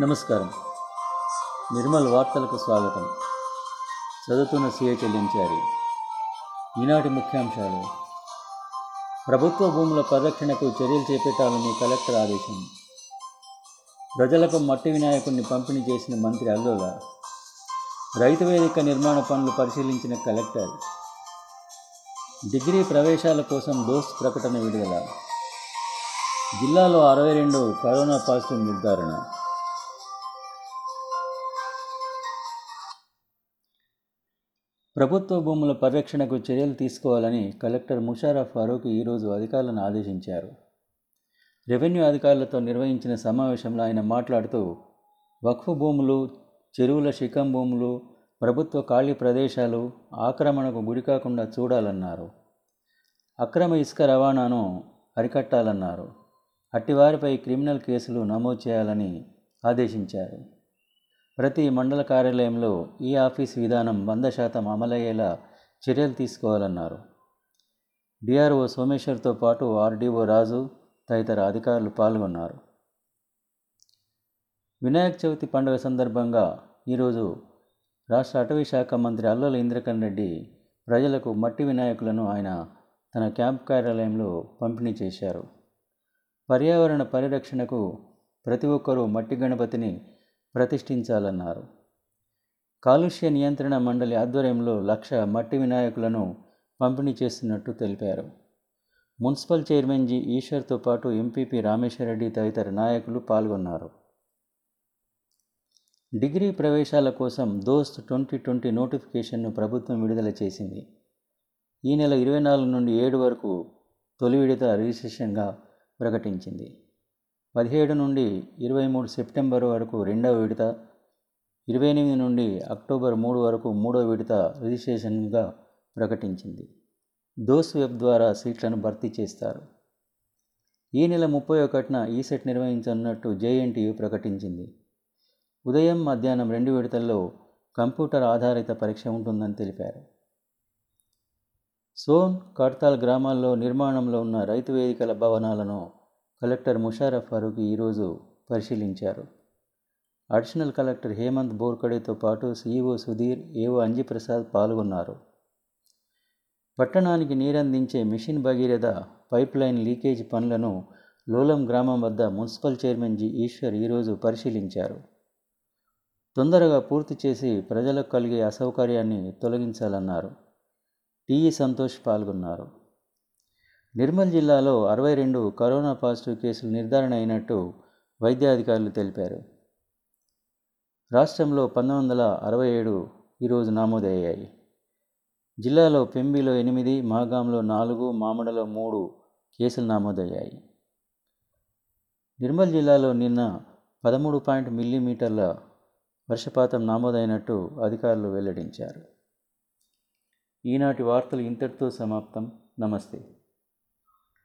నమస్కారం. నిర్మల్ వార్తలకు స్వాగతం. చదువుతున్న సీఏ చెల్లించారి ఈనాటి ముఖ్యాంశాలు. ప్రభుత్వ భూముల పరిరక్షణకు చర్యలు చేపట్టాలని కలెక్టర్ ఆదేశం. ప్రజలకు మట్టి వినాయకుడిని పంపిణీ చేసిన మంత్రి అల్లోల. రైతు వేదిక నిర్మాణ పనులు పరిశీలించిన కలెక్టర్. డిగ్రీ ప్రవేశాల కోసం డోస్ ప్రకటన విడుదల. జిల్లాలో అరవై రెండు కరోనా పాజిటివ్ నిర్ధారణ. ప్రభుత్వ భూముల పరిరక్షణకు చర్యలు తీసుకోవాలని కలెక్టర్ ముషారఫ్ ఫారూక్ ఈరోజు అధికారులను ఆదేశించారు. రెవెన్యూ అధికారులతో నిర్వహించిన సమావేశంలో ఆయన మాట్లాడుతూ వక్ఫ్ భూములు చెరువుల శిఖం భూములు ప్రభుత్వ ఖాళీ ప్రదేశాలు ఆక్రమణకు గురికాకుండా చూడాలన్నారు. అక్రమ ఇసుక రవాణాను అరికట్టాలన్నారు. అట్టివారిపై క్రిమినల్ కేసులు నమోదు చేయాలని ఆదేశించారు. ప్రతి మండల కార్యాలయంలో ఈ ఆఫీస్ విధానం వంద శాతం అమలయ్యేలా చర్యలు తీసుకోవాలన్నారు. డిఆర్ఓ సోమేశ్వర్తో పాటు ఆర్డీఓ రాజు తదితర అధికారులు పాల్గొన్నారు. వినాయక చవితి పండుగ సందర్భంగా ఈరోజు రాష్ట్ర అటవీ శాఖ మంత్రి అల్లోల ఇంద్రకరణ్ రెడ్డి ప్రజలకు మట్టి వినాయకులను ఆయన తన క్యాంప్ కార్యాలయంలో పంపిణీ చేశారు. పర్యావరణ పరిరక్షణకు ప్రతి ఒక్కరూ మట్టి గణపతిని ప్రతిష్ఠించాలన్నారు. కాలుష్య నియంత్రణ మండలి ఆధ్వర్యంలో లక్ష మట్టి వినాయకులను పంపిణీ చేస్తున్నట్టు తెలిపారు. Municipal chairman G. ఈశ్వర్తో పాటు ఎంపీపీ రామేశ్వరరెడ్డి తదితర నాయకులు పాల్గొన్నారు. డిగ్రీ ప్రవేశాల కోసం దోస్త్ ట్వంటీ ట్వంటీ నోటిఫికేషన్ను ప్రభుత్వం విడుదల చేసింది. ఈ నెల ఇరవై నాలుగు నుండి ఏడు వరకు తొలి విడత రిజిస్ట్రేషన్గా ప్రకటించింది. పదిహేడు నుండి ఇరవై మూడు సెప్టెంబర్ వరకు రెండవ విడత ఇరవై ఎనిమిది నుండి అక్టోబర్ మూడు వరకు మూడవ విడత రిజిస్ట్రేషన్గా ప్రకటించింది. దోస్ వెబ్ ద్వారా సీట్లను భర్తీ చేస్తారు. ఈ నెల ముప్పై ఒకటిన ఈ సెట్ నిర్వహించనున్నట్టు జేఎన్టీయు ప్రకటించింది. ఉదయం మధ్యాహ్నం రెండు విడతల్లో కంప్యూటర్ ఆధారిత పరీక్ష ఉంటుందని తెలిపారు. సోన్ కడ్తాల్ గ్రామాల్లో నిర్మాణంలో ఉన్న రైతు వేదికల భవనాలను కలెక్టర్ ముషారఫ్ ఫరూక్ ఈరోజు పరిశీలించారు. అడిషనల్ కలెక్టర్ హేమంత్ బోర్కడేతో పాటు సీఈఓ సుధీర్ ఏఓ అంజిప్రసాద్ పాల్గొన్నారు. పట్టణానికి నీరందించే మిషన్ భగీరథ పైప్లైన్ లీకేజ్ పనులను లోలం గ్రామం వద్ద మున్సిపల్ చైర్మన్ జి. ఈశ్వర్ ఈరోజు పరిశీలించారు. తొందరగా పూర్తి చేసి ప్రజలకు కలిగే అసౌకర్యాన్ని తొలగించాలన్నారు. టీఈ సంతోష్ పాల్గొన్నారు. నిర్మల్ జిల్లాలో అరవై రెండు కరోనా పాజిటివ్ కేసులు నిర్ధారణ అయినట్టు వైద్యాధికారులు తెలిపారు. రాష్ట్రంలో పంతొమ్మిది వందల అరవై ఏడు ఈరోజు నమోదయ్యాయి. జిల్లాలో పెంబిలో ఎనిమిది మాగాంలో నాలుగు మామడలో మూడు కేసులు నమోదయ్యాయి. నిర్మల్ జిల్లాలో నిన్న పదమూడు పాయింట్ మిల్లీమీటర్ల వర్షపాతం నమోదైనట్టు అధికారులు వెల్లడించారు. ఈనాటి వార్తలు ఇంతటితో సమాప్తం. నమస్తే.